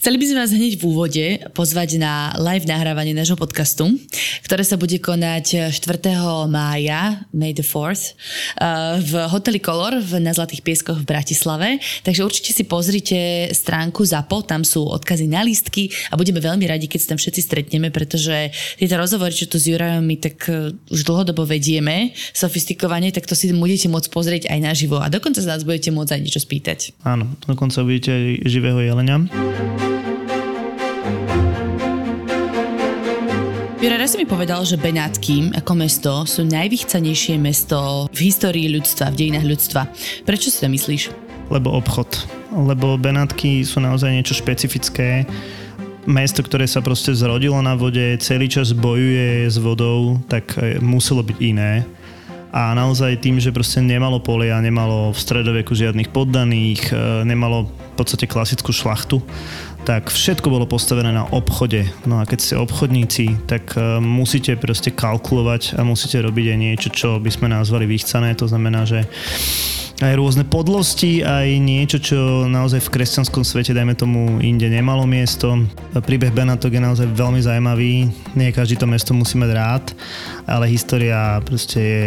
Chceli by sme vás hneď v úvode pozvať na live nahrávanie nášho podcastu, ktoré sa bude konať 4. mája, May the 4th, eh, v hoteli Color na Zlatých pieskoch v Bratislave. Takže určite si pozrite stránku ZAPO, tam sú odkazy na lístky a budeme veľmi radi, keď sa tam všetci stretneme, pretože tieto rozhovory, čo tu s Jurajom my tak eh, už dlhodobo vedieme, sofistikovane, tak to si budete môcť pozrieť aj naživo a dokonca sa nás budete môcť aj niečo spýtať. Áno, dokonca budete aj živého jelenia. Jura, raz si mi povedal, že Benátky ako mesto sú najvychcanejšie mesto v histórii ľudstva, v dejinách ľudstva. Prečo si to myslíš? Lebo obchod. Lebo Benátky sú naozaj niečo špecifické. Mesto, ktoré sa proste zrodilo na vode, celý čas bojuje s vodou, tak e, muselo byť iné a naozaj tým, že proste nemalo polia, nemalo v stredoveku žiadnych poddaných, e, nemalo v podstate klasickú šlachtu, tak všetko bolo postavené na obchode. No a keď ste obchodníci, tak uh, musíte proste kalkulovať a musíte robiť aj niečo, čo by sme nazvali vychcané. To znamená, že aj rôzne podlosti, aj niečo, čo naozaj v kresťanskom svete, dajme tomu, inde nemalo miesto. Príbeh Benatok je naozaj veľmi zaujímavý. Nie každý to mesto musí mať rád, ale história proste je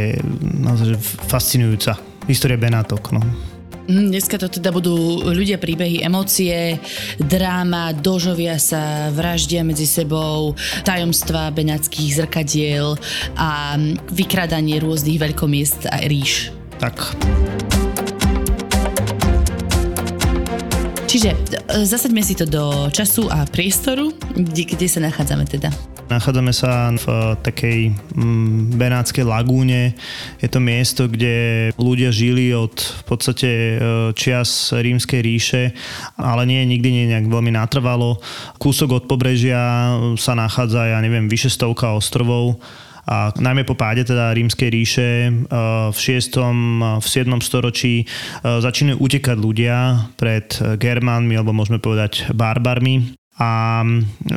naozaj fascinujúca. História Benatok, no. Mhm, dneska to teda budú ľudia, príbehy, emócie, dráma, dožovia sa, vraždia medzi sebou, tajomstva benáckých zrkadiel a vykradanie rôznych veľkomiest a ríš. Tak. Čiže e, zasaďme si to do času a priestoru, kde, kde sa nachádzame teda. Nachádzame sa v eh, takej mm, Benátskej lagúne. Je to miesto, kde ľudia žili od v podstate eh, čias rímskej ríše, ale nie nikdy nie nejak veľmi natrvalo. Kúsok od pobrežia sa nachádza, ja neviem, vyše stovka ostrovov a najmä po páde teda rímskej ríše eh, v 6. v 7. storočí začínajú utekať ľudia pred Germánmi alebo môžeme povedať barbarmi a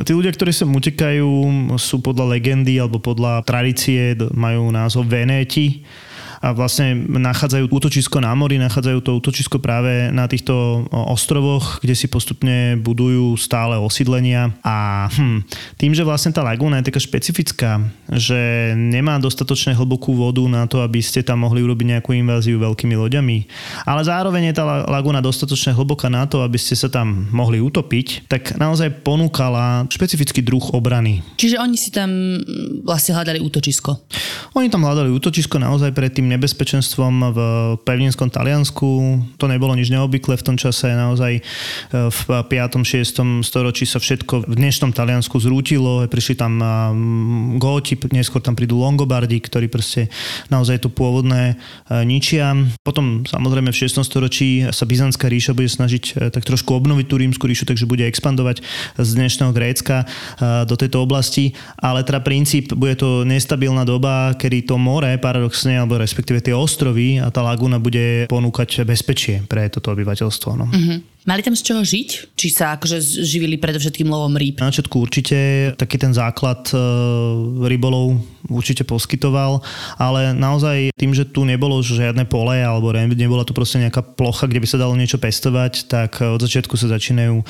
tí ľudia, ktorí sem utekajú, sú podľa legendy alebo podľa tradície, majú názov Venéti a vlastne nachádzajú útočisko na mori, nachádzajú to útočisko práve na týchto ostrovoch, kde si postupne budujú stále osídlenia a hm, tým, že vlastne tá lagúna je taká špecifická, že nemá dostatočne hlbokú vodu na to, aby ste tam mohli urobiť nejakú inváziu veľkými loďami, ale zároveň je tá lagúna dostatočne hlboká na to, aby ste sa tam mohli utopiť, tak naozaj ponúkala špecifický druh obrany. Čiže oni si tam vlastne hľadali útočisko? Oni tam hľadali útočisko naozaj pred tým nebezpečenstvom v pevninskom Taliansku. To nebolo nič neobvyklé v tom čase. Naozaj e, v 5. 6. storočí sa všetko v dnešnom Taliansku zrútilo. Prišli tam Góti, neskôr tam prídu Longobardi, ktorí proste naozaj to pôvodné e, ničia. Potom samozrejme v 6. storočí sa Byzantská ríša bude snažiť e, tak trošku obnoviť tú rímsku ríšu, takže bude expandovať z dnešného Grécka do tejto oblasti. Ale teda princíp, bude to nestabilná doba, kedy to more paradoxne, alebo respektíve tie ostrovy a tá laguna bude ponúkať bezpečie pre toto obyvateľstvo. No. Mm-hmm. Mali tam z čoho žiť? Či sa akože živili predovšetkým lovom rýb? Na začiatku určite taký ten základ e, rybolov určite poskytoval, ale naozaj tým, že tu nebolo žiadne pole alebo nebola tu proste nejaká plocha, kde by sa dalo niečo pestovať, tak od začiatku sa začínajú e,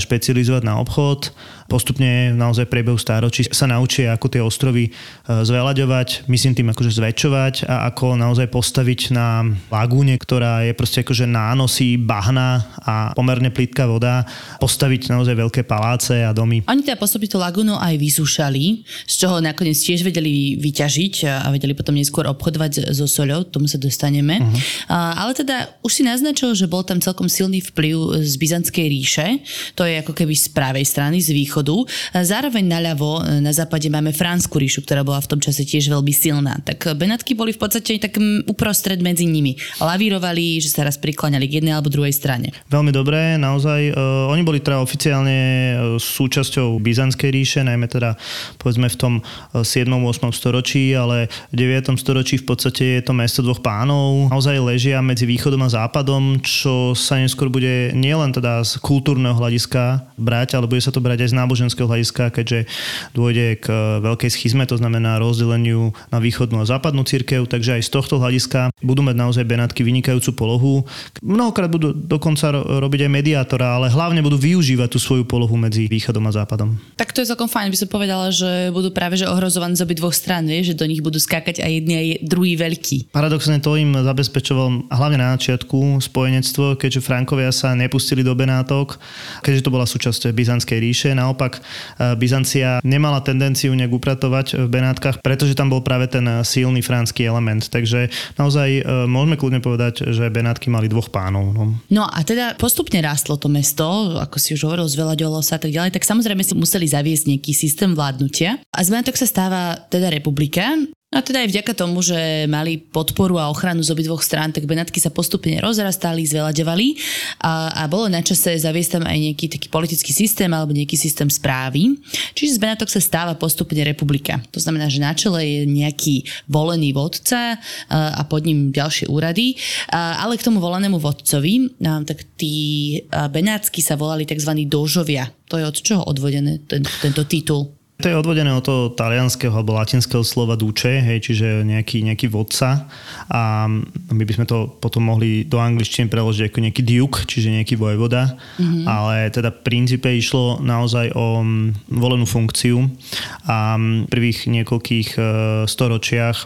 špecializovať na obchod. Postupne naozaj priebehu stáročí sa naučia, ako tie ostrovy e, zveľaďovať, myslím tým akože zväčšovať a ako naozaj postaviť na lagúne, ktorá je proste akože nánosy bahna a pomerne plítka voda, postaviť naozaj veľké paláce a domy. Oni teda postupne tú lagúnu aj vysúšali, z čoho nakoniec tiež vedeli vyťažiť a vedeli potom neskôr obchodovať so soľou, tomu sa dostaneme. Uh-huh. ale teda už si naznačil, že bol tam celkom silný vplyv z Byzantskej ríše, to je ako keby z pravej strany, z východu východu. Zároveň naľavo na západe máme Fransku ríšu, ktorá bola v tom čase tiež veľmi silná. Tak Benátky boli v podstate tak uprostred medzi nimi. Lavírovali, že sa raz prikláňali k jednej alebo druhej strane. Veľmi dobré, naozaj. Uh, oni boli teda oficiálne e, súčasťou Byzantskej ríše, najmä teda povedzme v tom 7. 8. storočí, ale v 9. storočí v podstate je to mesto dvoch pánov. Naozaj ležia medzi východom a západom, čo sa neskôr bude nielen teda z kultúrneho hľadiska brať, ale bude sa to brať aj z náboženského hľadiska, keďže dôjde k veľkej schizme, to znamená rozdeleniu na východnú a západnú církev, takže aj z tohto hľadiska budú mať naozaj Benátky vynikajúcu polohu. Mnohokrát budú dokonca robiť byť aj mediátora, ale hlavne budú využívať tú svoju polohu medzi východom a západom. Tak to je celkom fajn, by som povedala, že budú práve že ohrozovaní z obi dvoch strán, že do nich budú skákať aj jedni aj druhý veľký. Paradoxne to im zabezpečoval hlavne na začiatku spojenectvo, keďže Frankovia sa nepustili do Benátok, keďže to bola súčasť Byzantskej ríše. Naopak e, Byzancia nemala tendenciu nejak upratovať v Benátkach, pretože tam bol práve ten silný franský element. Takže naozaj e, môžeme kľudne povedať, že Benátky mali dvoch pánov. No. no a teda postupne rástlo to mesto, ako si už hovoril, zveľaďovalo sa a tak ďalej, tak samozrejme si museli zaviesť nejaký systém vládnutia. A z Benátok sa stáva teda republika a teda aj vďaka tomu, že mali podporu a ochranu z obidvoch strán, tak Benátky sa postupne rozrastali, zvelaďovali a, a bolo na čase zaviesť tam aj nejaký taký politický systém alebo nejaký systém správy. Čiže z Benátok sa stáva postupne republika. To znamená, že na čele je nejaký volený vodca a, pod ním ďalšie úrady, ale k tomu volenému vodcovi, tak tí Benátsky sa volali tzv. dožovia. To je od čoho odvodené ten, tento titul? To je odvodené od toho talianského alebo latinského slova duce, hej, čiže nejaký, nejaký vodca a my by sme to potom mohli do angličtiny preložiť ako nejaký duke, čiže nejaký vojvoda, mm-hmm. ale teda v princípe išlo naozaj o mm, volenú funkciu a v prvých niekoľkých e, storočiach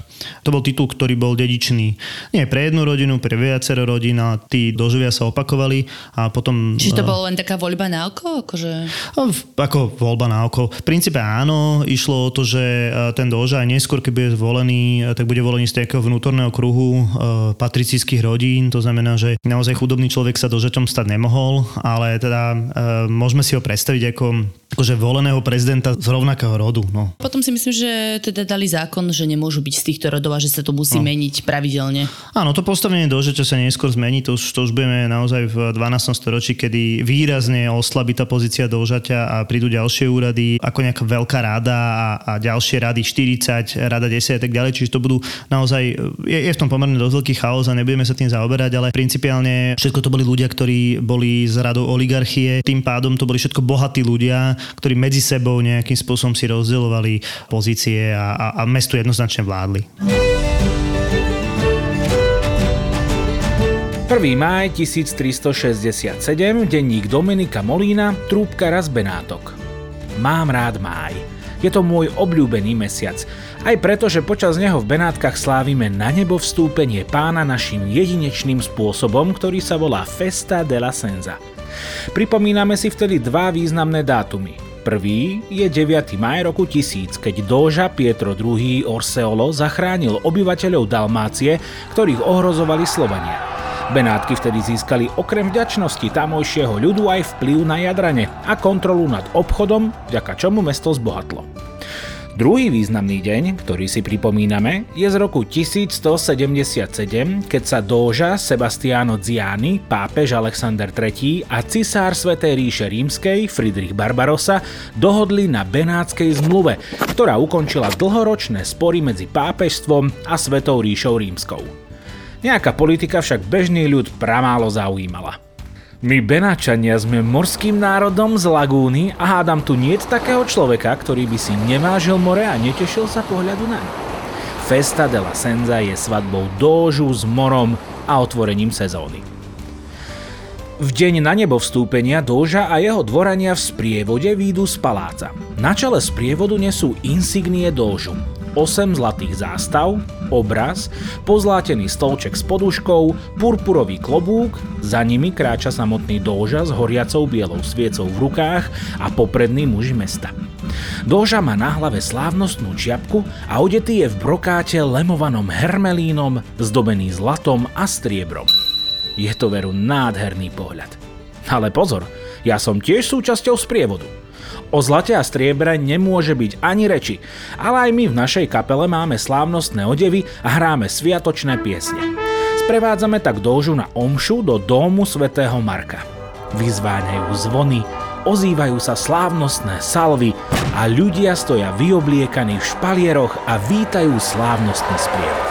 to bol titul, ktorý bol dedičný. Nie pre jednu rodinu, pre viacero rodín a tí doživia sa opakovali a potom... Čiže to e, bolo len taká voľba na oko? Akože... Ako voľba na oko. V princípe áno, išlo o to, že e, ten doža aj neskôr, keď bude zvolený, e, tak bude volený z takého vnútorného kruhu e, patricijských rodín, to znamená, že naozaj chudobný človek sa dožaťom stať nemohol, ale teda môžeme si ho predstaviť ako akože voleného prezidenta z rovnakého rodu. No. Potom si myslím, že teda dali zákon, že nemôžu byť z týchto rodov a že sa to musí no. meniť pravidelne. Áno, to postavenie dožaťa sa neskôr zmení, to už, to už budeme naozaj v 12. storočí, kedy výrazne oslabí tá pozícia dožaťa a prídu ďalšie úrady, ako nejaká veľká rada a, a ďalšie rady 40, rada 10 a tak ďalej, čiže to budú naozaj, je, je v tom pomerne dosť veľký chaos a nebudeme sa tým zaoberať, ale principiálne všetko to boli ľudia, ktorí boli z radou oligarchie, tým pádom to boli všetko bohatí ľudia, ktorí medzi sebou nejakým spôsobom si rozdielovali pozície a, a, a mestu jednoznačne vládli. 1. máj 1367, denník Dominika Molína, trúbka z Benátok. Mám rád máj. Je to môj obľúbený mesiac. Aj preto, že počas neho v Benátkach slávime na nebo vstúpenie pána našim jedinečným spôsobom, ktorý sa volá Festa de la Senza. Pripomíname si vtedy dva významné dátumy. Prvý je 9. maj roku 1000, keď dóža Pietro II Orseolo zachránil obyvateľov Dalmácie, ktorých ohrozovali Slovania. Benátky vtedy získali okrem vďačnosti tamojšieho ľudu aj vplyv na Jadrane a kontrolu nad obchodom, vďaka čomu mesto zbohatlo. Druhý významný deň, ktorý si pripomíname, je z roku 1177, keď sa dóža Sebastiano Ziani, pápež Alexander III a cisár Svetej ríše rímskej Friedrich Barbarossa dohodli na Benátskej zmluve, ktorá ukončila dlhoročné spory medzi pápežstvom a Svetou ríšou rímskou. Nejaká politika však bežný ľud pramálo zaujímala. My Benáčania sme morským národom z lagúny a hádam tu nie takého človeka, ktorý by si nevážil more a netešil sa pohľadu naň. Festa de la Senza je svadbou dóžu s morom a otvorením sezóny. V deň na nebo vstúpenia Dóža a jeho dvorania v sprievode výjdu z paláca. Na čele sprievodu nesú insignie Dóžu, 8 zlatých zástav, obraz, pozlátený stolček s poduškou, purpurový klobúk, za nimi kráča samotný Dóža s horiacou bielou sviecou v rukách a popredný muž mesta. Dóža má na hlave slávnostnú čiapku a odetý je v brokáte lemovanom hermelínom, zdobený zlatom a striebrom. Je to veru nádherný pohľad. Ale pozor, ja som tiež súčasťou sprievodu. O zlate a striebre nemôže byť ani reči, ale aj my v našej kapele máme slávnostné odevy a hráme sviatočné piesne. Sprevádzame tak dôžu na omšu do domu svätého Marka. Vyzváňajú zvony, ozývajú sa slávnostné salvy a ľudia stoja vyobliekaní v špalieroch a vítajú slávnostný sprievod.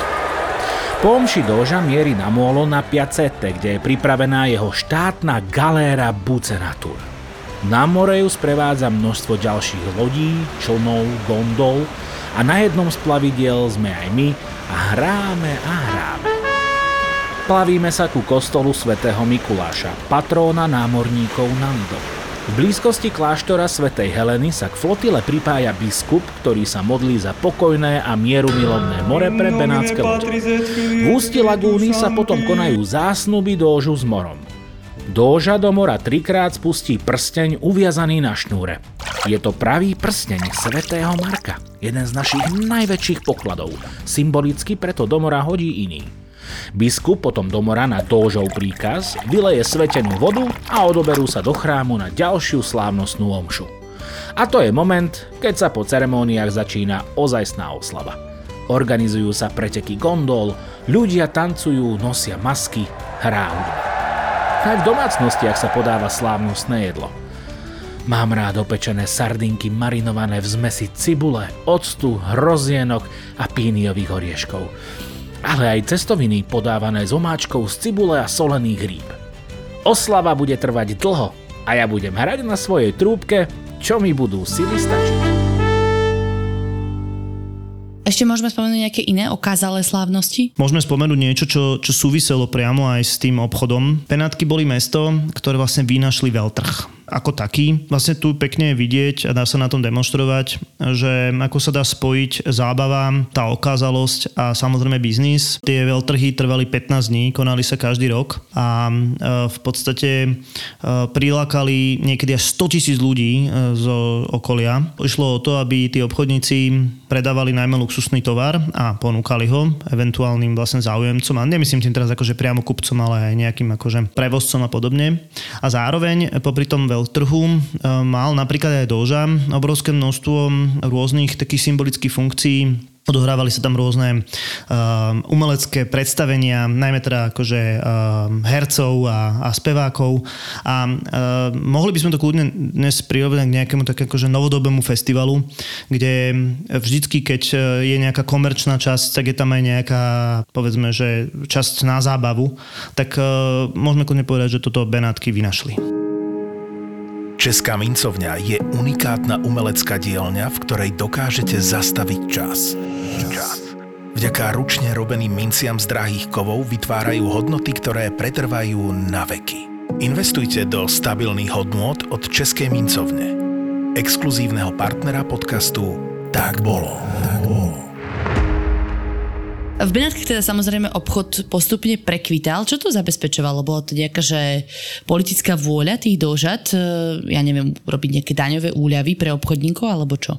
Po omši Doža mierí na môlo na Piacete, kde je pripravená jeho štátna galéra Bucenatur. Na more ju sprevádza množstvo ďalších lodí, člnov, gondol a na jednom z plavidiel sme aj my a hráme a hráme. Plavíme sa ku kostolu svätého Mikuláša, patróna námorníkov na Lidov. V blízkosti kláštora svätej Heleny sa k flotile pripája biskup, ktorý sa modlí za pokojné a mierumilovné more pre Benátske lode. V ústi lagúny sa potom konajú zásnuby dôžu s morom. Dóža do mora trikrát spustí prsteň uviazaný na šnúre. Je to pravý prsteň svätého Marka, jeden z našich najväčších pokladov. Symbolicky preto do mora hodí iný. Biskup potom do mora na dóžov príkaz vyleje svetenú vodu a odoberú sa do chrámu na ďalšiu slávnostnú omšu. A to je moment, keď sa po ceremóniách začína ozajstná oslava. Organizujú sa preteky gondol, ľudia tancujú, nosia masky, hudba. Aj v domácnostiach sa podáva slávnostné jedlo. Mám rád opečené sardinky marinované v zmesi cibule, octu, hrozienok a píniových orieškov. Ale aj cestoviny podávané s omáčkou z cibule a solených rýb. Oslava bude trvať dlho a ja budem hrať na svojej trúbke, čo mi budú sily stačiť. Ešte môžeme spomenúť nejaké iné okázalé slávnosti? Môžeme spomenúť niečo, čo, čo súviselo priamo aj s tým obchodom. Penátky boli mesto, ktoré vlastne vynašli veľtrh ako taký. Vlastne tu pekne je vidieť a dá sa na tom demonstrovať, že ako sa dá spojiť zábava, tá okázalosť a samozrejme biznis. Tie veľtrhy trvali 15 dní, konali sa každý rok a e, v podstate e, prilákali niekedy až 100 tisíc ľudí e, z okolia. Išlo o to, aby tí obchodníci predávali najmä luxusný tovar a ponúkali ho eventuálnym vlastne záujemcom a nemyslím tým teraz akože priamo kupcom, ale aj nejakým akože prevozcom a podobne. A zároveň popri tom veľ trhu e, mal napríklad aj Doža obrovské množstvo rôznych takých symbolických funkcií, Odohrávali sa tam rôzne uh, umelecké predstavenia, najmä teda akože uh, hercov a, a spevákov. A uh, mohli by sme to kľudne dnes prirovnať k nejakému tak akože novodobému festivalu, kde vždycky, keď je nejaká komerčná časť, tak je tam aj nejaká, povedzme, že časť na zábavu, tak uh, môžeme kľudne povedať, že toto Benátky vynašli. Česká mincovňa je unikátna umelecká dielňa, v ktorej dokážete zastaviť čas. Čas. Vďaka ručne robeným minciam z drahých kovov vytvárajú hodnoty, ktoré pretrvajú na veky. Investujte do stabilných hodnôt od Českej mincovne. Exkluzívneho partnera podcastu Tak bolo. Tak bolo. V Benátkach teda samozrejme obchod postupne prekvital. Čo to zabezpečovalo? Bolo to nejaká, že politická vôľa tých dožad, e, ja neviem, robiť nejaké daňové úľavy pre obchodníkov, alebo čo?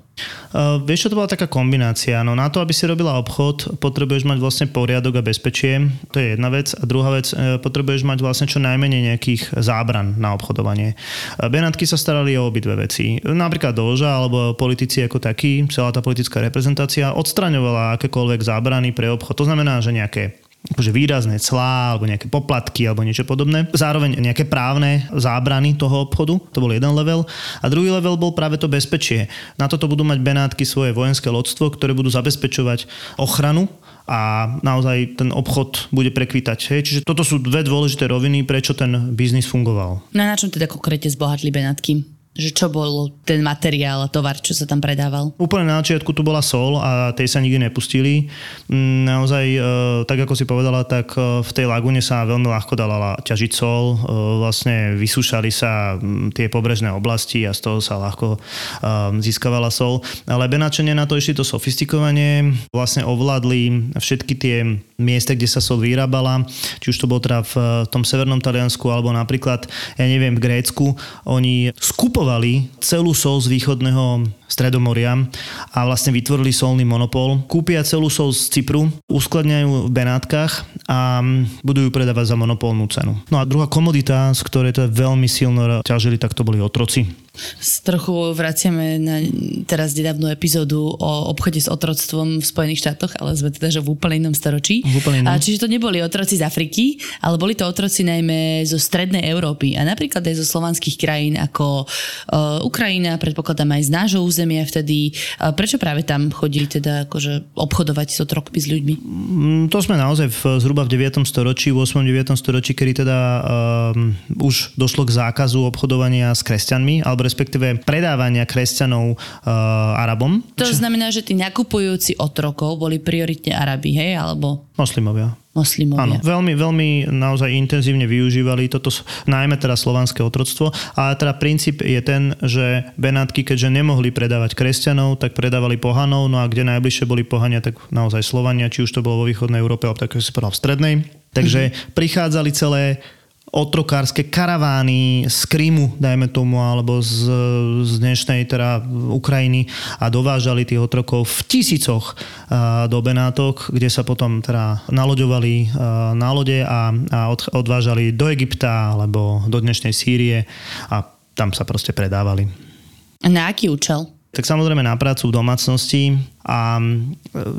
Uh, vieš, čo to bola taká kombinácia. No na to, aby si robila obchod, potrebuješ mať vlastne poriadok a bezpečie. To je jedna vec. A druhá vec, uh, potrebuješ mať vlastne čo najmenej nejakých zábran na obchodovanie. Uh, Benátky sa starali o obidve veci. Napríklad Doža alebo politici ako takí, celá tá politická reprezentácia odstraňovala akékoľvek zábrany pre obchod. To znamená, že nejaké akože výrazné clá alebo nejaké poplatky alebo niečo podobné. Zároveň nejaké právne zábrany toho obchodu, to bol jeden level. A druhý level bol práve to bezpečie. Na toto budú mať Benátky svoje vojenské lodstvo, ktoré budú zabezpečovať ochranu a naozaj ten obchod bude prekvítať. Hej? Čiže toto sú dve dôležité roviny, prečo ten biznis fungoval. No na čom teda konkrétne zbohatli Benátky? Že čo bol ten materiál a tovar, čo sa tam predával? Úplne na začiatku tu bola sol a tej sa nikdy nepustili. Mm, naozaj, e, tak ako si povedala, tak e, v tej lagune sa veľmi ľahko dala ťažiť sol. E, vlastne vysúšali sa mm, tie pobrežné oblasti a z toho sa ľahko získavala sol. Ale Benáčania na to išli to sofistikovanie. Vlastne ovládli všetky tie miesta, kde sa sol vyrábala. Či už to bolo teda v tom severnom Taliansku alebo napríklad, ja neviem, v Grécku. Oni skupo kupovali celú sol z východného Stredomoria a vlastne vytvorili solný monopol. Kúpia celú sol z Cypru, uskladňajú v Benátkach a budú ju predávať za monopolnú cenu. No a druhá komodita, z ktorej to veľmi silno ťažili, tak to boli otroci. Trochu vraciame na teraz nedávnu epizódu o obchode s otroctvom v Spojených štátoch, ale sme teda že v úplne inom storočí. V úplne inom. A čiže to neboli otroci z Afriky, ale boli to otroci najmä zo strednej Európy a napríklad aj zo slovanských krajín ako uh, Ukrajina, predpokladám aj z nášho územia vtedy. Uh, prečo práve tam chodili teda akože obchodovať s otrokmi s ľuďmi? Mm, to sme naozaj v, zhruba v 9. storočí, v 8. 9. storočí, kedy teda um, už došlo k zákazu obchodovania s kresťanmi, alebo respektíve predávania kresťanov uh, Arabom. To Či... znamená, že tí nakupujúci otrokov boli prioritne Arabi, hej? Alebo... Moslimovia. Moslimovia. Áno, veľmi, veľmi naozaj intenzívne využívali toto, najmä teda slovanské otroctvo. A teda princíp je ten, že Benátky, keďže nemohli predávať kresťanov, tak predávali pohanov, no a kde najbližšie boli pohania, tak naozaj Slovania, či už to bolo vo východnej Európe, alebo tak si povedal v strednej. Takže mm-hmm. prichádzali celé otrokárske karavány z Krymu, dajme tomu, alebo z, z dnešnej teda Ukrajiny a dovážali tých otrokov v tisícoch do Benátok, kde sa potom teda naloďovali na lode a, a od, odvážali do Egypta alebo do dnešnej Sýrie a tam sa proste predávali. Na aký účel? Tak samozrejme na prácu v domácnosti a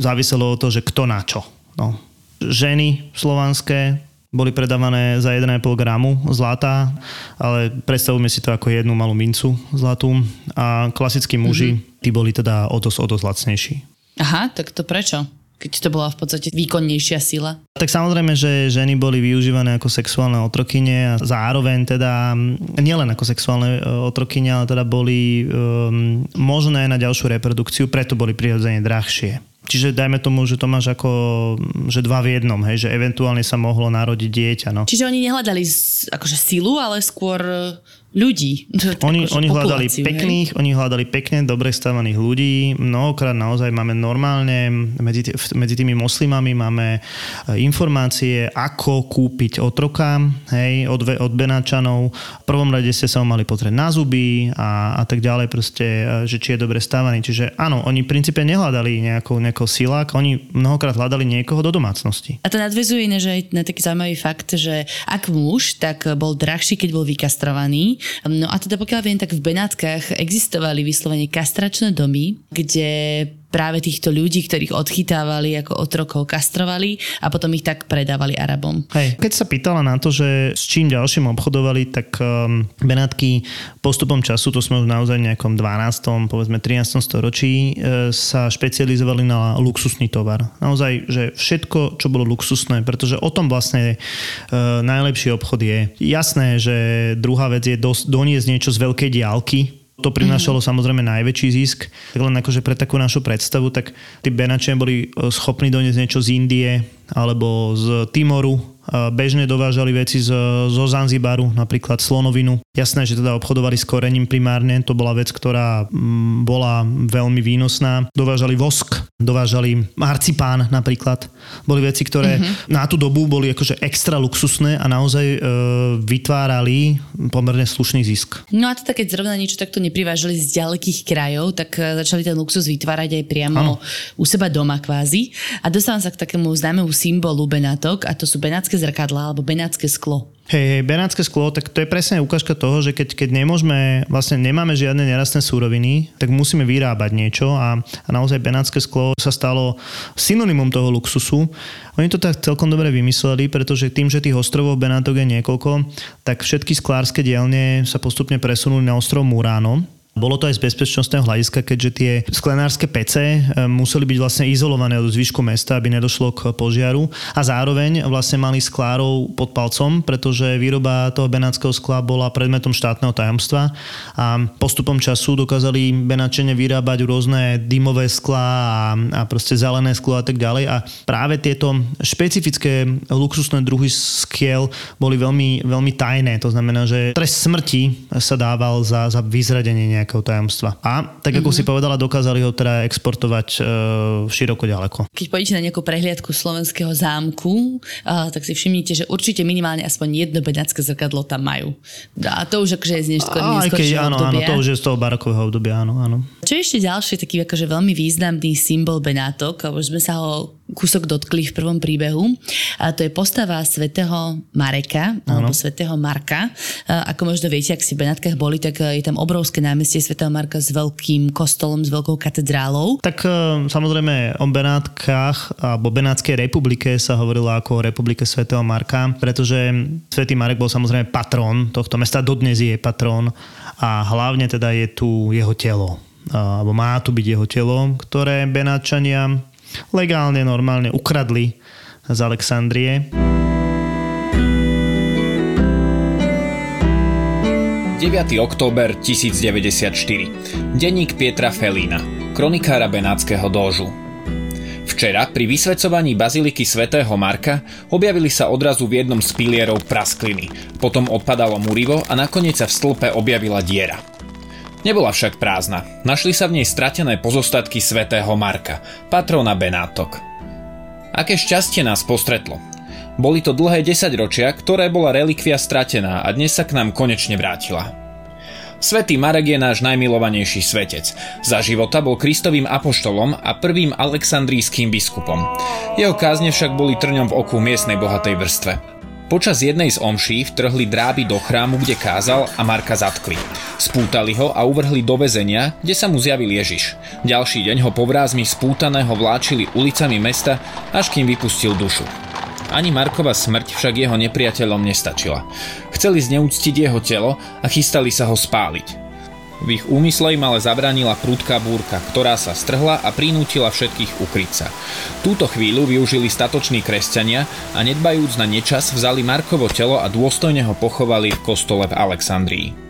záviselo od toho, že kto na čo. No. Ženy slovanské boli predávané za 1,5 gramu zlata, ale predstavujme si to ako jednu malú mincu zlatú a klasickí muži, mm-hmm. tí boli teda o dosť, o dosť lacnejší. Aha, tak to prečo? keď to bola v podstate výkonnejšia sila. Tak samozrejme, že ženy boli využívané ako sexuálne otrokyne a zároveň teda nielen ako sexuálne e, otrokyne, ale teda boli um, možné na ďalšiu reprodukciu, preto boli prirodzene drahšie. Čiže dajme tomu, že to máš ako, že dva v jednom, hej, že eventuálne sa mohlo narodiť dieťa. No. Čiže oni nehľadali akože silu, ale skôr ľudí. Oni, oni hľadali pekných, hej? oni hľadali pekne, dobre stavaných ľudí. Mnohokrát naozaj máme normálne, medzi, medzi tými moslimami máme e, informácie, ako kúpiť otroka hej, od, od Benáčanov. V prvom rade ste sa ho mali pozrieť na zuby a, a tak ďalej, proste, e, že či je dobre stávaný. Čiže áno, oni v princípe nehľadali nejakou, nejakou silák, oni mnohokrát hľadali niekoho do domácnosti. A to nadvezuje že aj na taký zaujímavý fakt, že ak muž, tak bol drahší, keď bol vykastrovaný No a teda pokiaľ viem, tak v Benátkach existovali vyslovene kastračné domy, kde práve týchto ľudí, ktorých odchytávali ako otrokov, kastrovali a potom ich tak predávali Arabom. Hej, keď sa pýtala na to, že s čím ďalším obchodovali, tak um, Benátky postupom času, to sme už naozaj nejakom 12. povedzme 13. storočí, e, sa špecializovali na luxusný tovar. Naozaj, že všetko, čo bolo luxusné, pretože o tom vlastne e, najlepší obchod je. Jasné, že druhá vec je dos- doniesť niečo z veľkej diálky, to prinášalo mm-hmm. samozrejme najväčší zisk. Tak len akože pre takú našu predstavu, tak tí Benačania boli e, schopní doniesť niečo z Indie alebo z Timoru, bežne dovážali veci z, zo Zanzibaru, napríklad slonovinu. Jasné, že teda obchodovali s korením primárne, to bola vec, ktorá mm, bola veľmi výnosná. Dovážali vosk, dovážali marcipán napríklad. Boli veci, ktoré mm-hmm. na tú dobu boli akože extra luxusné a naozaj e, vytvárali pomerne slušný zisk. No a teda keď zrovna niečo takto neprivážali z ďalekých krajov, tak e, začali ten luxus vytvárať aj priamo ano. u seba doma kvázi. A dostávam sa k takému známemu symbolu Benátok a to sú benátske benátske zrkadla alebo benátske sklo. Hej, hej, benátske sklo, tak to je presne ukážka toho, že keď, keď nemôžeme, vlastne nemáme žiadne nerastné súroviny, tak musíme vyrábať niečo a, a naozaj benátske sklo sa stalo synonymom toho luxusu. Oni to tak celkom dobre vymysleli, pretože tým, že tých ostrovov Benátok je niekoľko, tak všetky sklárske dielne sa postupne presunuli na ostrov Muráno, bolo to aj z bezpečnostného hľadiska, keďže tie sklenárske pece e, museli byť vlastne izolované od zvyšku mesta, aby nedošlo k požiaru. A zároveň vlastne mali sklárov pod palcom, pretože výroba toho benátskeho skla bola predmetom štátneho tajomstva. A postupom času dokázali benáčene vyrábať rôzne dymové skla a, a proste zelené sklo a tak ďalej. A práve tieto špecifické luxusné druhy skiel boli veľmi, veľmi tajné. To znamená, že trest smrti sa dával za, za vyzradenie tajomstva. A tak ako mm-hmm. si povedala, dokázali ho teda exportovať e, široko ďaleko. Keď pôjdete na nejakú prehliadku slovenského zámku, e, tak si všimnite, že určite minimálne aspoň jedno benácké zrkadlo tam majú. A to už akože je z neskôr, áno, áno, to už je z toho barokového obdobia, áno, áno. Čo je ešte ďalší taký akože veľmi významný symbol Benátok, už sme sa ho kúsok dotkli v prvom príbehu. A to je postava svätého Mareka, ano. alebo svätého Marka. A ako možno viete, ak si v Benátkach boli, tak je tam obrovské námestie svätého Marka s veľkým kostolom, s veľkou katedrálou. Tak e, samozrejme o Benátkach alebo Benátskej republike sa hovorilo ako o republike svätého Marka, pretože svätý Marek bol samozrejme patrón tohto mesta, dodnes je patrón a hlavne teda je tu jeho telo alebo má tu byť jeho telo, ktoré Benáčania legálne, normálne ukradli z Alexandrie. 9. október 1094. Denník Pietra Felína, kronikára Benátskeho dóžu. V Včera pri vysvedcovaní baziliky svätého Marka objavili sa odrazu v jednom z pilierov praskliny, potom odpadalo murivo a nakoniec sa v stĺpe objavila diera. Nebola však prázdna. Našli sa v nej stratené pozostatky svätého Marka, patrona Benátok. Aké šťastie nás postretlo. Boli to dlhé desaťročia, ktoré bola relikvia stratená a dnes sa k nám konečne vrátila. Svetý Marek je náš najmilovanejší svetec. Za života bol Kristovým apoštolom a prvým aleksandrijským biskupom. Jeho kázne však boli trňom v oku miestnej bohatej vrstve. Počas jednej z omší vtrhli dráby do chrámu, kde kázal a Marka zatkli. Spútali ho a uvrhli do väzenia, kde sa mu zjavil Ježiš. Ďalší deň ho po vrázmi spútaného vláčili ulicami mesta, až kým vypustil dušu. Ani Markova smrť však jeho nepriateľom nestačila. Chceli zneúctiť jeho telo a chystali sa ho spáliť. V ich úmysle im ale zabránila prúdka búrka, ktorá sa strhla a prinútila všetkých ukryť sa. Túto chvíľu využili statoční kresťania a nedbajúc na nečas vzali Markovo telo a dôstojne ho pochovali v kostole v Alexandrii.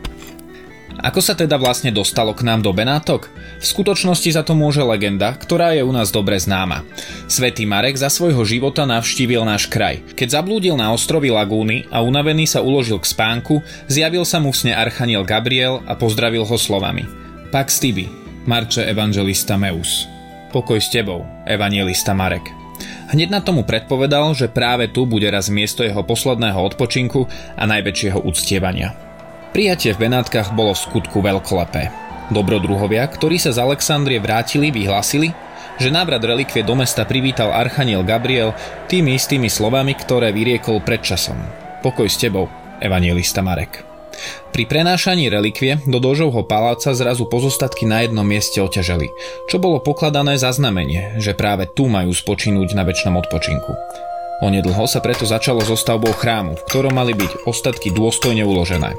Ako sa teda vlastne dostalo k nám do Benátok? V skutočnosti za to môže legenda, ktorá je u nás dobre známa. Svetý Marek za svojho života navštívil náš kraj. Keď zablúdil na ostrovi Lagúny a unavený sa uložil k spánku, zjavil sa mu v sne Archaniel Gabriel a pozdravil ho slovami. Pax tibi, Marče Evangelista Meus. Pokoj s tebou, Evangelista Marek. Hneď na tomu predpovedal, že práve tu bude raz miesto jeho posledného odpočinku a najväčšieho uctievania. Prijatie v Benátkach bolo v skutku veľkolepé. Dobrodruhovia, ktorí sa z Alexandrie vrátili, vyhlásili, že návrat relikvie do mesta privítal Archaniel Gabriel tými istými slovami, ktoré vyriekol pred časom. Pokoj s tebou, evangelista Marek. Pri prenášaní relikvie do Dožovho paláca zrazu pozostatky na jednom mieste oťaželi, čo bolo pokladané za znamenie, že práve tu majú spočinúť na väčšnom odpočinku. Onedlho sa preto začalo so stavbou chrámu, v ktorom mali byť ostatky dôstojne uložené.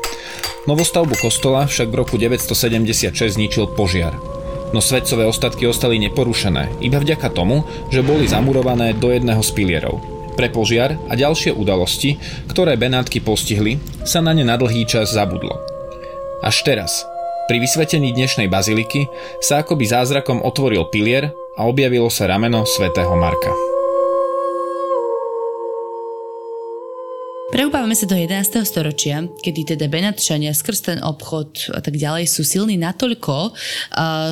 Novostavbu kostola však v roku 976 zničil požiar. No svetcové ostatky ostali neporušené, iba vďaka tomu, že boli zamurované do jedného z pilierov. Pre požiar a ďalšie udalosti, ktoré Benátky postihli, sa na ne na dlhý čas zabudlo. Až teraz, pri vysvetení dnešnej baziliky, sa akoby zázrakom otvoril pilier a objavilo sa rameno svätého Marka. Preúpávame sa do 11. storočia, kedy teda Benatčania skrz ten obchod a tak ďalej sú silní natoľko,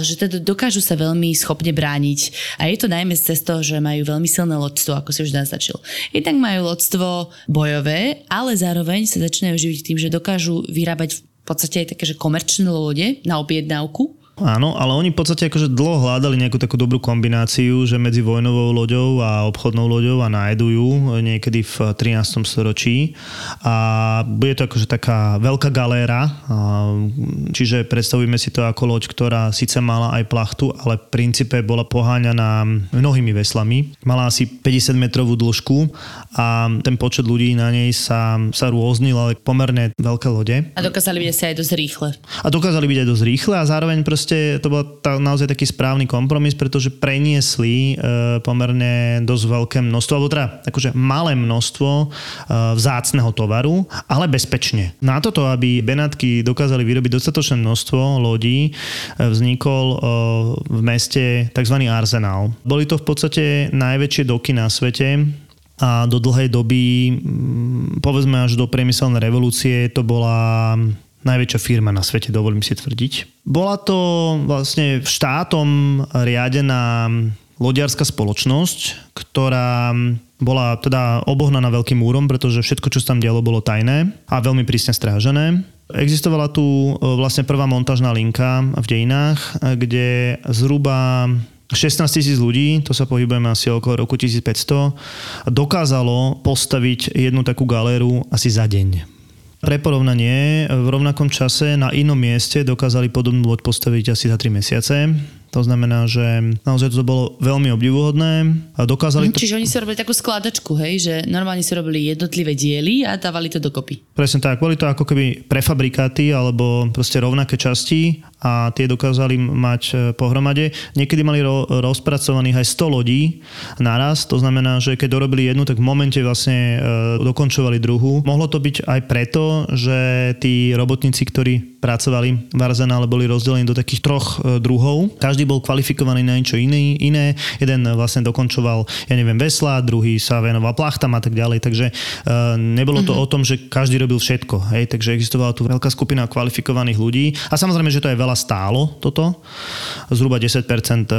že teda dokážu sa veľmi schopne brániť. A je to najmä z toho, že majú veľmi silné lodstvo, ako si už naznačil. Jednak majú lodstvo bojové, ale zároveň sa začínajú živiť tým, že dokážu vyrábať v podstate aj také, že komerčné lode na objednávku Áno, ale oni v podstate akože dlho hľadali nejakú takú dobrú kombináciu, že medzi vojnovou loďou a obchodnou loďou a nájdujú niekedy v 13. storočí. A bude to akože taká veľká galéra, čiže predstavujeme si to ako loď, ktorá síce mala aj plachtu, ale v princípe bola poháňaná mnohými veslami. Mala asi 50 metrovú dĺžku a ten počet ľudí na nej sa, sa rôznil, ale pomerne veľké lode. A dokázali byť asi aj dosť rýchle. A dokázali byť aj dosť rýchle a zároveň proste proste to bol tá, naozaj taký správny kompromis, pretože preniesli e, pomerne dosť veľké množstvo, alebo teda akože malé množstvo e, vzácneho tovaru, ale bezpečne. Na toto, aby Benátky dokázali vyrobiť dostatočné množstvo lodí, e, vznikol e, v meste tzv. arzenál. Boli to v podstate najväčšie doky na svete, a do dlhej doby, povedzme až do priemyselnej revolúcie, to bola najväčšia firma na svete, dovolím si tvrdiť. Bola to vlastne štátom riadená lodiarská spoločnosť, ktorá bola teda obohnaná veľkým múrom, pretože všetko, čo sa tam dialo, bolo tajné a veľmi prísne strážené. Existovala tu e, vlastne prvá montážna linka v dejinách, kde zhruba 16 tisíc ľudí, to sa pohybujeme asi okolo roku 1500, dokázalo postaviť jednu takú galéru asi za deň. Pre porovnanie, v rovnakom čase na inom mieste dokázali podobnú loď postaviť asi za 3 mesiace. To znamená, že naozaj to bolo veľmi obdivuhodné. A dokázali to... Čiže oni si robili takú skladačku, hej? Že normálne si robili jednotlivé diely a dávali to dokopy. Presne tak. Boli to ako keby prefabrikáty alebo proste rovnaké časti a tie dokázali mať e, pohromade. Niekedy mali ro- rozpracovaných aj 100 lodí naraz, to znamená, že keď dorobili jednu, tak v momente vlastne e, dokončovali druhú. Mohlo to byť aj preto, že tí robotníci, ktorí pracovali v arzenále, boli rozdelení do takých troch e, druhov. Každý bol kvalifikovaný na niečo iné. iné. Jeden vlastne dokončoval, ja neviem, vesla, druhý sa venoval plachtám a tak ďalej. Takže e, nebolo to mm-hmm. o tom, že každý robil všetko. Hej? Takže existovala tu veľká skupina kvalifikovaných ľudí. A samozrejme, že to je veľa veľa stálo toto, zhruba 10% e,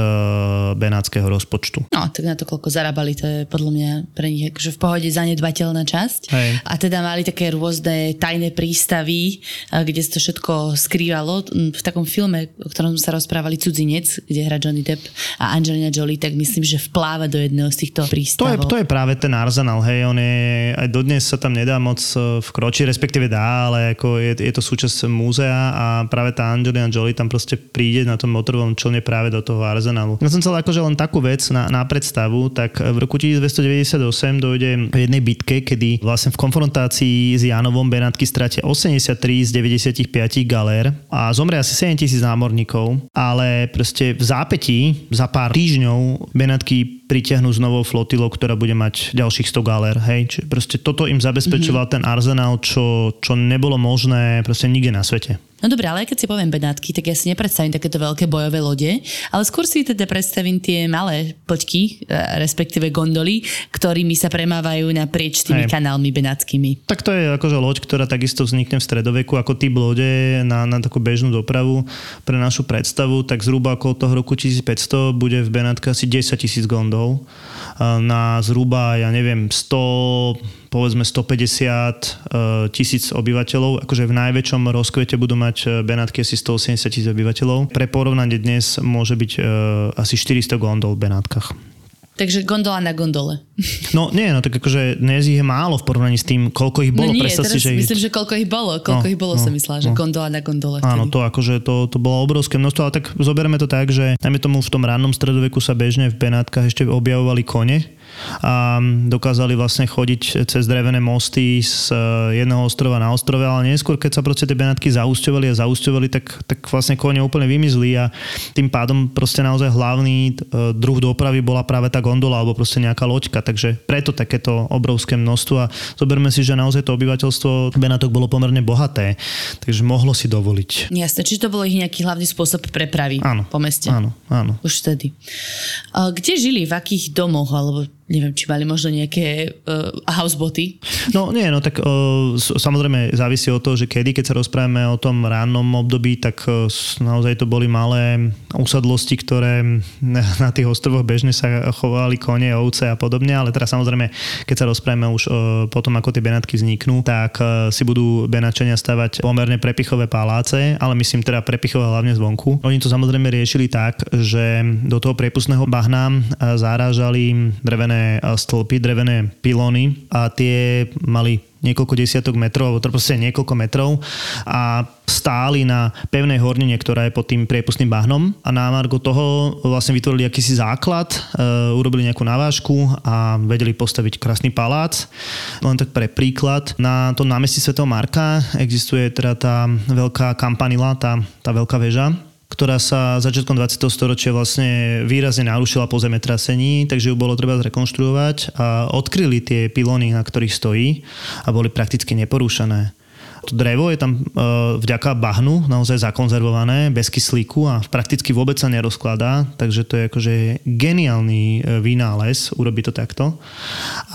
benátskeho rozpočtu. No, tak na to, koľko zarábali, to je podľa mňa pre nich akože v pohode zanedbateľná časť. Hej. A teda mali také rôzne tajné prístavy, kde sa to všetko skrývalo. V takom filme, o ktorom sa rozprávali Cudzinec, kde hrá Johnny Depp a Angelina Jolie, tak myslím, že vpláva do jedného z týchto prístavov. To je, to je práve ten arzenál, hej, on je, aj dodnes sa tam nedá moc e, vkročiť, respektíve dá, ale ako je, je to súčasť múzea a práve tá Angelina Jolie Jolie tam proste príde na tom motorovom člne práve do toho arzenálu. Ja som chcel akože len takú vec na, na predstavu, tak v roku 1298 dojde v jednej bitke, kedy vlastne v konfrontácii s Janovom Benátky stratia 83 z 95 galér a zomrie asi 7 tisíc námorníkov, ale proste v zápätí za pár týždňov Benátky pritiahnu s novou flotilou, ktorá bude mať ďalších 100 galér. Hej? Čiže proste toto im zabezpečoval mm-hmm. ten arzenál, čo, čo nebolo možné proste nikde na svete. No dobre, ale keď si poviem Benátky, tak ja si nepredstavím takéto veľké bojové lode, ale skôr si teda predstavím tie malé poďky, e, respektíve gondoly, ktorými sa premávajú naprieč tými Hej. kanálmi benátskymi. Tak to je akože loď, ktorá takisto vznikne v stredoveku ako typ lode na, na takú bežnú dopravu. Pre našu predstavu, tak zhruba okolo toho roku 1500 bude v Benátke asi 10 tisíc gondol na zhruba, ja neviem, 100 povedzme 150 e, tisíc obyvateľov, akože v najväčšom rozkvete budú mať e, Benátky asi 180 tisíc obyvateľov. Pre porovnanie dnes môže byť e, asi 400 gondol v Benátkach. Takže gondola na gondole. No nie, no tak akože dnes ich je málo v porovnaní s tým, koľko ich bolo. No nie, teraz si, že myslím, že koľko ich bolo. Koľko no, ich bolo no, som myslela, že no. gondola na gondole. Vtedy. Áno, to akože to, to bolo obrovské množstvo, ale tak zoberieme to tak, že najmä tomu v tom rannom stredoveku sa bežne v Benátkach ešte objavovali kone, a dokázali vlastne chodiť cez drevené mosty z eh, jedného ostrova na ostrove, ale neskôr, keď sa proste tie Benátky zaúsťovali a zaúsťovali, tak, tak vlastne kone úplne vymizli a tým pádom proste naozaj hlavný eh, druh dopravy bola práve tá gondola alebo proste nejaká loďka, takže preto takéto obrovské množstvo a zoberme si, že naozaj to obyvateľstvo Benátok bolo pomerne bohaté, takže mohlo si dovoliť. Jasne, či to bolo ich nejaký hlavný spôsob prepravy áno, po meste? Áno, áno. Už vtedy. Kde žili, v akých domoch alebo neviem, či mali možno nejaké uh, houseboty? No nie, no tak uh, samozrejme závisí od toho, že kedy, keď sa rozprávame o tom rannom období, tak uh, naozaj to boli malé usadlosti, ktoré na, tých ostrovoch bežne sa chovali kone, ovce a podobne, ale teraz samozrejme, keď sa rozprávame už uh, potom, ako tie Benátky vzniknú, tak uh, si budú Benáčania stavať pomerne prepichové paláce, ale myslím teda prepichové hlavne zvonku. Oni to samozrejme riešili tak, že do toho priepustného bahna zarážali drevené drevené stĺpy, drevené pilóny a tie mali niekoľko desiatok metrov, alebo to proste niekoľko metrov a stáli na pevnej hornine, ktorá je pod tým priepustným bahnom a na margo toho vlastne vytvorili akýsi základ, e, urobili nejakú navážku a vedeli postaviť krásny palác. Len tak pre príklad, na tom námestí Sv. Marka existuje teda tá veľká kampanila, tá, tá veľká väža, ktorá sa začiatkom 20. storočia vlastne výrazne narušila po zemetrasení, takže ju bolo treba zrekonštruovať a odkryli tie pilóny, na ktorých stojí a boli prakticky neporušené. To drevo je tam e, vďaka bahnu naozaj zakonzervované, bez kyslíku a prakticky vôbec sa nerozkladá, takže to je akože geniálny e, vynález urobiť to takto.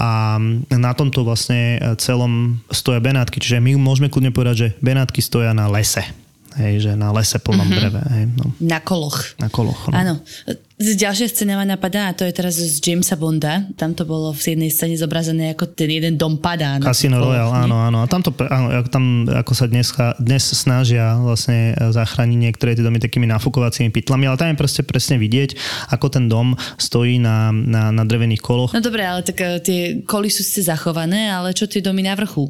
A na tomto vlastne celom stoja Benátky, čiže my môžeme kľudne povedať, že Benátky stoja na lese hej, že na lese plnom mm-hmm. dreve. Hej, no. Na koloch. Na koloch. No. Áno. Ďalšia scéna ma napadá a to je teraz z Jamesa Bonda. Tam to bolo v jednej scéne zobrazené ako ten jeden dom padá. Casino Royale, áno, áno. A tam, to, áno, tam ako sa dnes, dnes snažia vlastne zachrániť niektoré tie domy takými nafukovacími pytlami, ale tam je proste presne vidieť, ako ten dom stojí na, na, na drevených koloch. No dobre, ale tak e, tie koly sú ste zachované, ale čo tie domy na vrchu?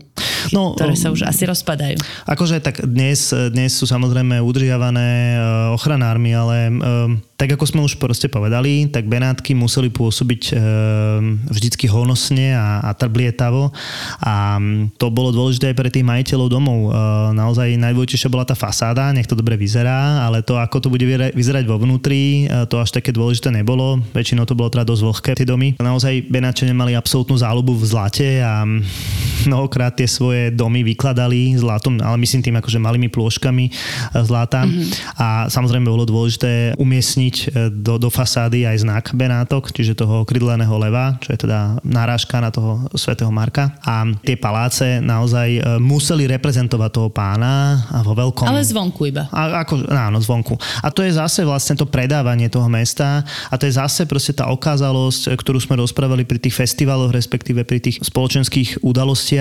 No, ktoré sa už asi rozpadajú. Akože tak dnes, dnes sú samozrejme udržiavané e, ochranármi, ale um, Tak ako sme už proste povedali, tak Benátky museli pôsobiť e, vždycky honosne a, a trblietavo a to bolo dôležité aj pre tých majiteľov domov. E, naozaj najdôležitejšia bola tá fasáda, nech to dobre vyzerá, ale to, ako to bude vyzerať vo vnútri, e, to až také dôležité nebolo. Väčšinou to bolo teda dosť vlhké tie domy. Naozaj Benáčania mali absolútnu záľubu v zlate a mnohokrát tie svoje domy vykladali zlatom, ale myslím tým akože malými plôžkami e, zlata. Mm-hmm. A samozrejme bolo dôležité umiestniť e, do, do fasády aj znak Benátok, čiže toho krydleného leva, čo je teda náražka na toho svätého Marka. A tie paláce naozaj e, museli reprezentovať toho pána vo veľkom... Ale zvonku iba. A, ako, áno, zvonku. A to je zase vlastne to predávanie toho mesta a to je zase proste tá okázalosť, ktorú sme rozprávali pri tých festivaloch, respektíve pri tých spoločenských udalostiach.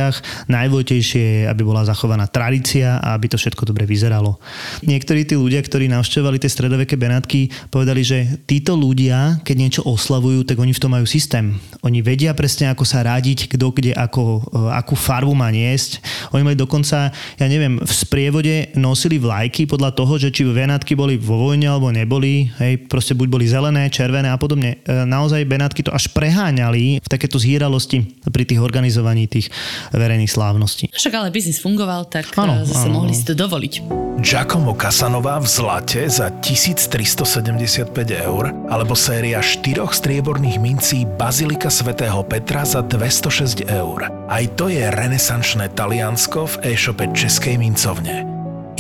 Najdôležitejšie je, aby bola zachovaná tradícia a aby to všetko dobre vyzeralo. Niektorí tí ľudia, ktorí navštevovali tie stredoveké Benátky, povedali, že títo ľudia, keď niečo oslavujú, tak oni v tom majú systém. Oni vedia presne, ako sa radiť, kto kde, ako, e, akú farbu má niesť. Oni mali dokonca, ja neviem, v sprievode nosili vlajky podľa toho, že či Benátky boli vo vojne alebo neboli, hej, proste buď boli zelené, červené a podobne. E, naozaj Benátky to až preháňali v takéto zhýralosti pri tých organizovaní tých verejných slávností. Však ale biznis fungoval, tak ano, zase ano. mohli si to dovoliť. Giacomo Casanova v zlate za 1375 eur alebo séria štyroch strieborných mincí Bazilika svätého Petra za 206 eur. Aj to je renesančné Taliansko v e-shope Českej mincovne.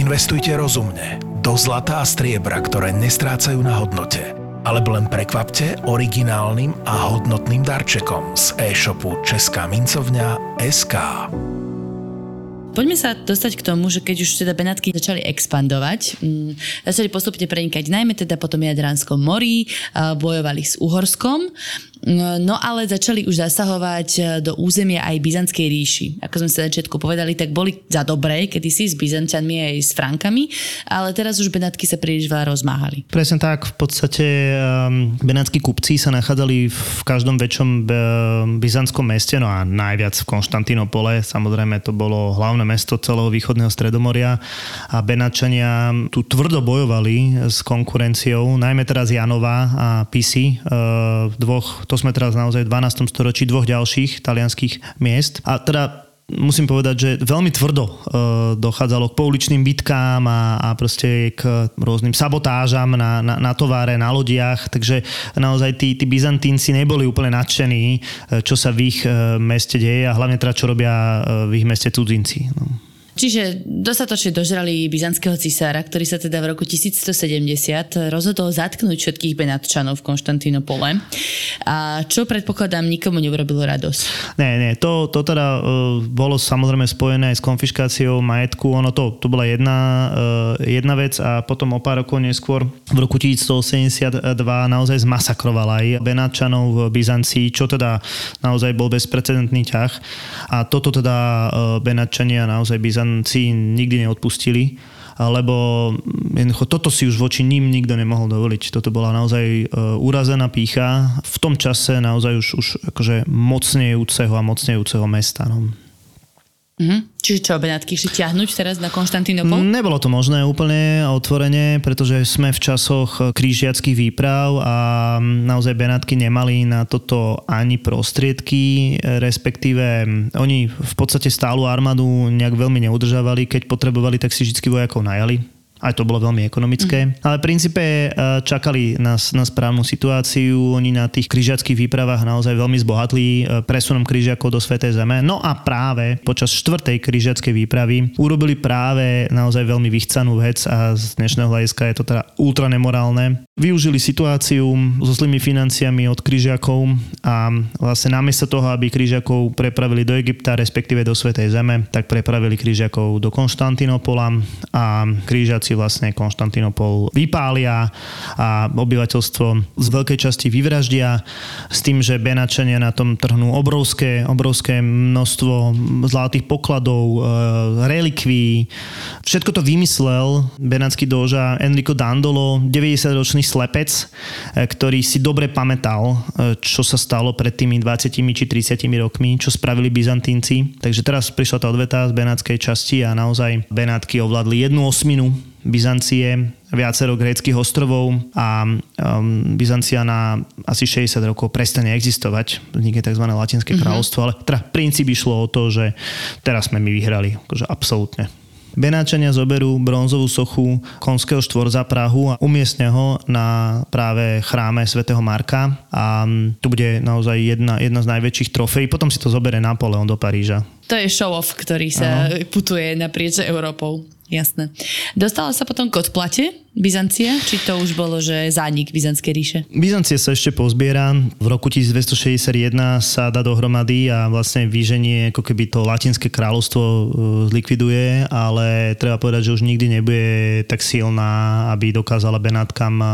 Investujte rozumne, do zlata a striebra, ktoré nestrácajú na hodnote. Alebo len prekvapte originálnym a hodnotným darčekom z e-shopu Česká mincovňa SK. Poďme sa dostať k tomu, že keď už teda Benátky začali expandovať, m, mm, začali postupne prenikať najmä teda potom Jadranskom mori, bojovali s Uhorskom No ale začali už zasahovať e, do územia aj Byzantskej ríši. Ako sme sa začiatku povedali, tak boli za dobré kedysi s Byzantianmi aj s Frankami, ale teraz už Benátky sa príliš veľa rozmáhali. Presne tak, v podstate um, benátskí kupci sa nachádzali v každom väčšom e, byzantskom meste, no a najviac v Konštantinopole, samozrejme to bolo hlavné mesto celého východného stredomoria a Benáčania tu tvrdo bojovali s konkurenciou, najmä teraz Janova a Pisi, uh, dvoch to sme teraz naozaj v 12. storočí dvoch ďalších talianských miest. A teda musím povedať, že veľmi tvrdo uh, dochádzalo k pouličným bitkám a, a proste k rôznym sabotážam na, na, na továre, na lodiach, takže naozaj tí, tí Byzantínci neboli úplne nadšení, e, čo sa v ich uh, meste deje a hlavne teda, čo robia uh, v ich meste cudzinci. No. Čiže dostatočne dožrali byzantského cisára, ktorý sa teda v roku 1170 rozhodol zatknúť všetkých Benátčanov v Konštantínopole. A čo predpokladám, nikomu neurobilo radosť. Nie, nie, to, to teda uh, bolo samozrejme spojené aj s konfiškáciou majetku. Ono to, to bola jedna, uh, jedna vec a potom o pár rokov neskôr v roku 1182 naozaj zmasakroval aj Benátčanov v Byzancii, čo teda naozaj bol bezprecedentný ťah. A toto teda uh, Benátčania naozaj Byzanci Talianci nikdy neodpustili, lebo jednoducho toto si už voči ním nikto nemohol dovoliť. Toto bola naozaj e, urazená pícha, v tom čase naozaj už, už akože mocnejúceho a mocnejúceho mesta. No. Mm-hmm. Čiže čo, Benátky išli ťahnuť teraz na Konštantinopol? Nebolo to možné úplne otvorene, pretože sme v časoch krížiackých výprav a naozaj Benátky nemali na toto ani prostriedky, respektíve oni v podstate stálu armádu nejak veľmi neudržavali, keď potrebovali, tak si vždy vojakov najali aj to bolo veľmi ekonomické. Mm. Ale v princípe e, čakali nás na správnu situáciu. Oni na tých križiackých výpravách naozaj veľmi zbohatli e, presunom križiakov do Svetej Zeme. No a práve počas štvrtej križiackej výpravy urobili práve naozaj veľmi vychcanú vec a z dnešného hľadiska je to teda ultra nemorálne. Využili situáciu so zlými financiami od križiakov a vlastne namiesto toho, aby križiakov prepravili do Egypta, respektíve do Svetej Zeme, tak prepravili križiakov do Konštantinopola a križiaci si vlastne Konštantinopol vypália a obyvateľstvo z veľkej časti vyvraždia s tým, že Benačania na tom trhnú obrovské, obrovské množstvo zlatých pokladov, e, relikví. Všetko to vymyslel benátsky doža Enrico Dandolo, 90-ročný slepec, e, ktorý si dobre pamätal, e, čo sa stalo pred tými 20 či 30 rokmi, čo spravili Byzantínci. Takže teraz prišla tá odveta z benátskej časti a naozaj Benátky ovládli jednu osminu Byzancie viacero gréckých ostrovov a um, Byzancia na asi 60 rokov prestane existovať, vznikne tzv. latinské mm-hmm. kráľovstvo, ale teda princíp išlo o to, že teraz sme my vyhrali, akože absolútne. Benáčania zoberú bronzovú sochu konského štvorza Prahu a umiestnia ho na práve chráme svätého Marka a tu bude naozaj jedna, jedna z najväčších trofejí. Potom si to zobere Napoleon do Paríža. To je show-off, ktorý sa ano. putuje naprieč Európou. Jasné. Dostala sa potom k odplate Byzancie? Či to už bolo, že zánik Byzantskej ríše? Byzancie sa ešte pozbiera. V roku 1261 sa dá dohromady a vlastne vyženie ako keby to latinské kráľovstvo e, zlikviduje, ale treba povedať, že už nikdy nebude tak silná, aby dokázala Benátkam e,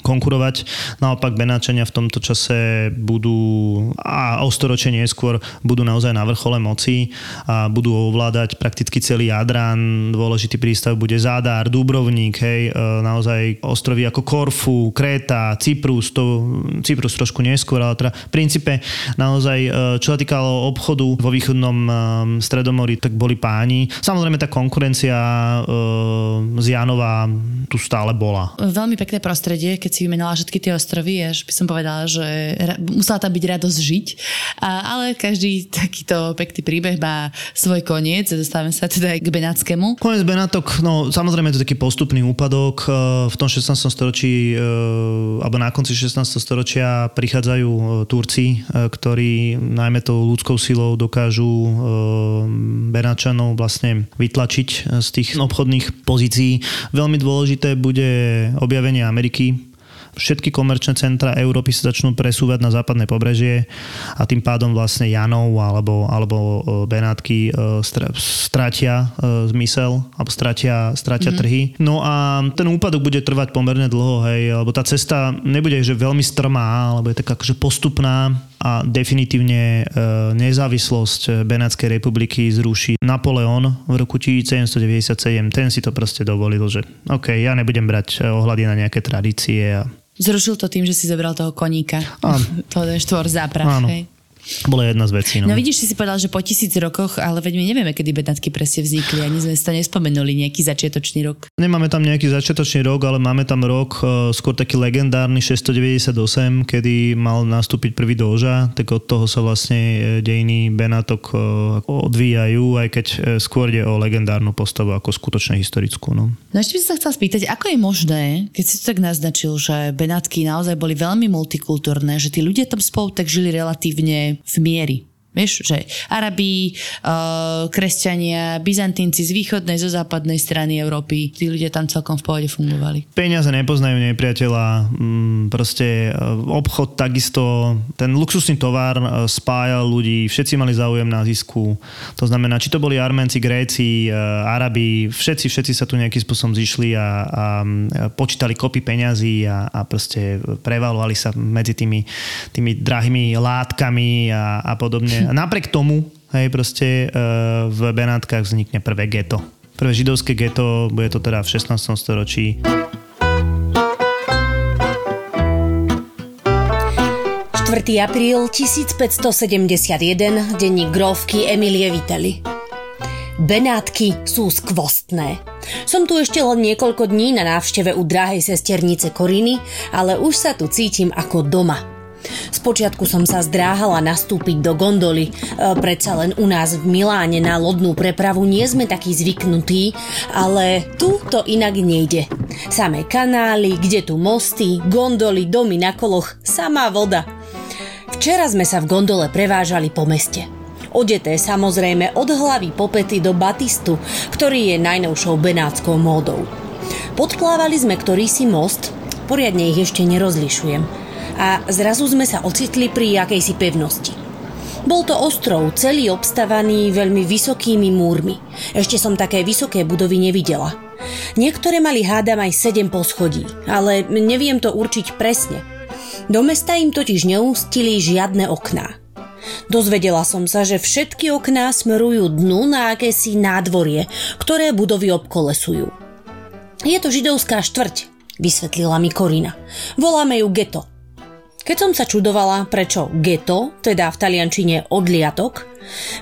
konkurovať. Naopak Benáčania v tomto čase budú a o storočie neskôr budú naozaj na vrchole moci a budú ovládať prakticky celý Jadran. Dôležitý prístav bude Zádar, Dubrovník, hej, e, naozaj ostrovy ako Korfu, Kréta, Cyprus, to Cyprus trošku neskôr, ale teda v princípe naozaj, e, čo sa týkalo obchodu vo východnom e, Stredomori, tak boli páni. Samozrejme tá konkurencia e, z Janova tu stále bola. Veľmi pekné prostredie, keď si vymenovala všetky tie ostrovy, až by som povedala, že musela tam byť radosť žiť, ale každý takýto pekný príbeh má svoj koniec. Dostávame sa teda k Benátskému. Koniec Benátok, no samozrejme je to taký postupný úpadok v tom 16. storočí e, alebo na konci 16. storočia prichádzajú e, Turci, ktorí najmä tou ľudskou silou dokážu Benáčanov vlastne vytlačiť z tých obchodných pozícií. Veľmi dôležité bude objavenie Ameriky všetky komerčné centra Európy sa začnú presúvať na západné pobrežie a tým pádom vlastne Janov alebo, alebo e, Benátky e, stratia e, zmysel alebo stratia, stratia mm-hmm. trhy. No a ten úpadok bude trvať pomerne dlho, hej, lebo tá cesta nebude že veľmi strmá, alebo je taká akože postupná a definitívne nezávislosť Benátskej republiky zruší Napoleon v roku 1797. Ten si to proste dovolil, že OK, ja nebudem brať ohľady na nejaké tradície a Zrušil to tým, že si zobral toho koníka. Áno. to je štvor záprav. Áno. Hej bola jedna z vecí. No. no vidíš, si si povedal, že po tisíc rokoch, ale veď my nevieme, kedy bednatky presne vznikli, ani sme sa nespomenuli nejaký začiatočný rok. Nemáme tam nejaký začiatočný rok, ale máme tam rok uh, skôr taký legendárny 698, kedy mal nastúpiť prvý doža, tak od toho sa vlastne e, dejiny Benátok uh, odvíjajú, aj keď skôr ide o legendárnu postavu ako skutočne historickú. No. no ešte by som sa chcel spýtať, ako je možné, keď si to tak naznačil, že Benátky naozaj boli veľmi multikultúrne, že tí ľudia tam spolu tak žili relatívne v miery. Vieš, že Arabi, uh, kresťania, Byzantínci z východnej, zo západnej strany Európy, tí ľudia tam celkom v pohode fungovali. Peniaze nepoznajú nepriateľa, mm, proste uh, obchod takisto, ten luxusný tovar uh, spájal ľudí, všetci mali záujem na zisku. To znamená, či to boli Arménci, Gréci, Arabi, všetci, všetci sa tu nejakým spôsobom zišli a, a, a počítali kopy peňazí a, a proste prevalovali sa medzi tými, tými drahými látkami a, a podobne a napriek tomu, hej, proste e, v Benátkach vznikne prvé geto. Prvé židovské geto, bude to teda v 16. storočí. 4. apríl 1571, denník grovky Emilie Vitali. Benátky sú skvostné. Som tu ešte len niekoľko dní na návšteve u drahej sesternice Koriny, ale už sa tu cítim ako doma – Spočiatku som sa zdráhala nastúpiť do gondoly, e, predsa len u nás v Miláne na lodnú prepravu nie sme takí zvyknutí, ale tu to inak nejde. Samé kanály, kde tu mosty, gondoly, domy na koloch, samá voda. Včera sme sa v gondole prevážali po meste. Odeté samozrejme od hlavy popety do batistu, ktorý je najnovšou benátskou módou. Podplávali sme ktorý si most, poriadne ich ešte nerozlišujem – a zrazu sme sa ocitli pri akejsi pevnosti. Bol to ostrov, celý obstavaný veľmi vysokými múrmi. Ešte som také vysoké budovy nevidela. Niektoré mali hádam aj 7 poschodí, ale neviem to určiť presne. Do mesta im totiž neústili žiadne okná. Dozvedela som sa, že všetky okná smerujú dnu na akési nádvorie, ktoré budovy obkolesujú. Je to židovská štvrť, vysvetlila mi Korina. Voláme ju geto. Keď som sa čudovala, prečo geto, teda v taliančine odliatok,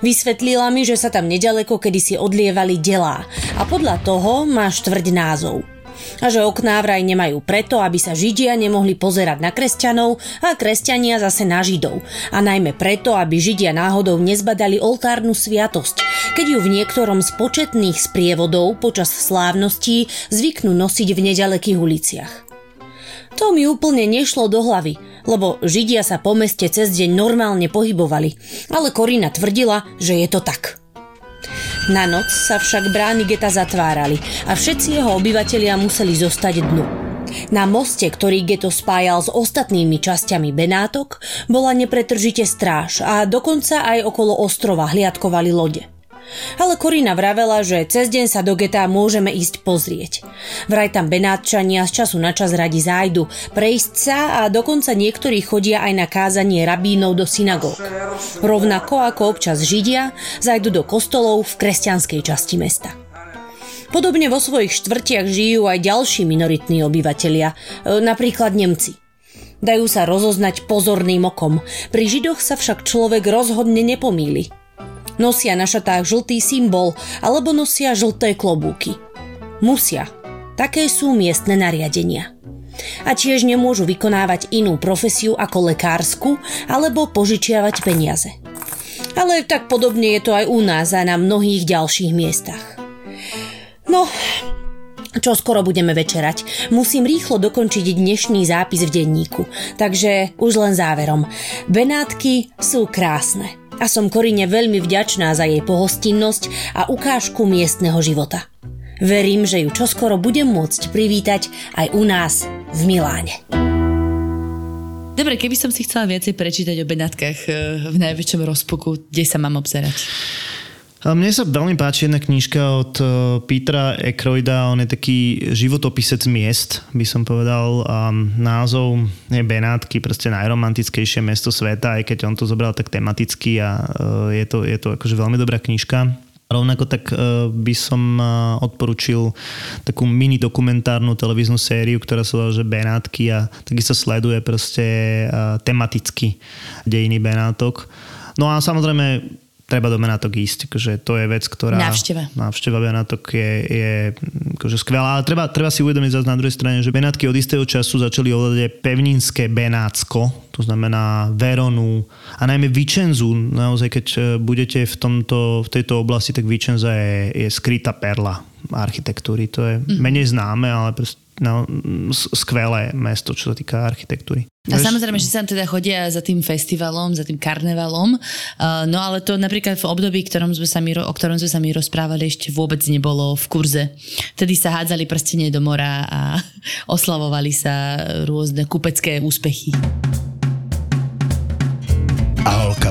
vysvetlila mi, že sa tam nedaleko kedysi odlievali delá a podľa toho má štvrť názov. A že okná vraj nemajú preto, aby sa Židia nemohli pozerať na kresťanov a kresťania zase na Židov. A najmä preto, aby Židia náhodou nezbadali oltárnu sviatosť, keď ju v niektorom z početných sprievodov počas slávností zvyknú nosiť v nedalekých uliciach. To mi úplne nešlo do hlavy, lebo Židia sa po meste cez deň normálne pohybovali, ale Korina tvrdila, že je to tak. Na noc sa však brány geta zatvárali a všetci jeho obyvatelia museli zostať dnu. Na moste, ktorý geto spájal s ostatnými časťami Benátok, bola nepretržite stráž a dokonca aj okolo ostrova hliadkovali lode. Ale Korina vravela, že cez deň sa do geta môžeme ísť pozrieť. Vraj tam Benátčania z času na čas radi zájdu, prejsť sa a dokonca niektorí chodia aj na kázanie rabínov do synagóg. Rovnako ako občas Židia zajdu do kostolov v kresťanskej časti mesta. Podobne vo svojich štvrtiach žijú aj ďalší minoritní obyvatelia, e, napríklad Nemci. Dajú sa rozoznať pozorným okom, pri Židoch sa však človek rozhodne nepomíli – Nosia na šatách žltý symbol alebo nosia žlté klobúky. Musia. Také sú miestne nariadenia. A tiež nemôžu vykonávať inú profesiu ako lekársku alebo požičiavať peniaze. Ale tak podobne je to aj u nás a na mnohých ďalších miestach. No, čo skoro budeme večerať. Musím rýchlo dokončiť dnešný zápis v denníku, takže už len záverom. Benátky sú krásne a som Korine veľmi vďačná za jej pohostinnosť a ukážku miestneho života. Verím, že ju čoskoro budem môcť privítať aj u nás v Miláne. Dobre, keby som si chcela viacej prečítať o Benátkach eh, v najväčšom rozpuku, kde sa mám obzerať? Mne sa veľmi páči jedna knižka od e, Petra Ekroida, on je taký životopisec miest, by som povedal. Názov je Benátky, proste najromantickejšie mesto sveta, aj keď on to zobral tak tematicky a e, je to, je to akože veľmi dobrá knižka. Rovnako tak e, by som odporučil takú mini dokumentárnu televíznu sériu, ktorá sa volá že Benátky a takisto sleduje proste tematicky dejiny Benátok. No a samozrejme treba do Benátok ísť. Akože to je vec, ktorá... Návšteva. Návšteva Benátok je, je akože skvelá. Ale treba, treba si uvedomiť zase na druhej strane, že Benátky od istého času začali ovládať pevninské Benátsko, to znamená Veronu a najmä Vicenzu. Naozaj, keď e, budete v, tomto, v tejto oblasti, tak Vicenza je, je skrytá perla architektúry. To je mm. menej známe, ale proste no, skvelé mesto, čo sa týka architektúry. A Veš? samozrejme, že sa tam teda chodia za tým festivalom, za tým karnevalom, no ale to napríklad v období, ktorom sme sa my, o ktorom sme sa my rozprávali, ešte vôbec nebolo v kurze. Vtedy sa hádzali prstenie do mora a oslavovali sa rôzne kupecké úspechy.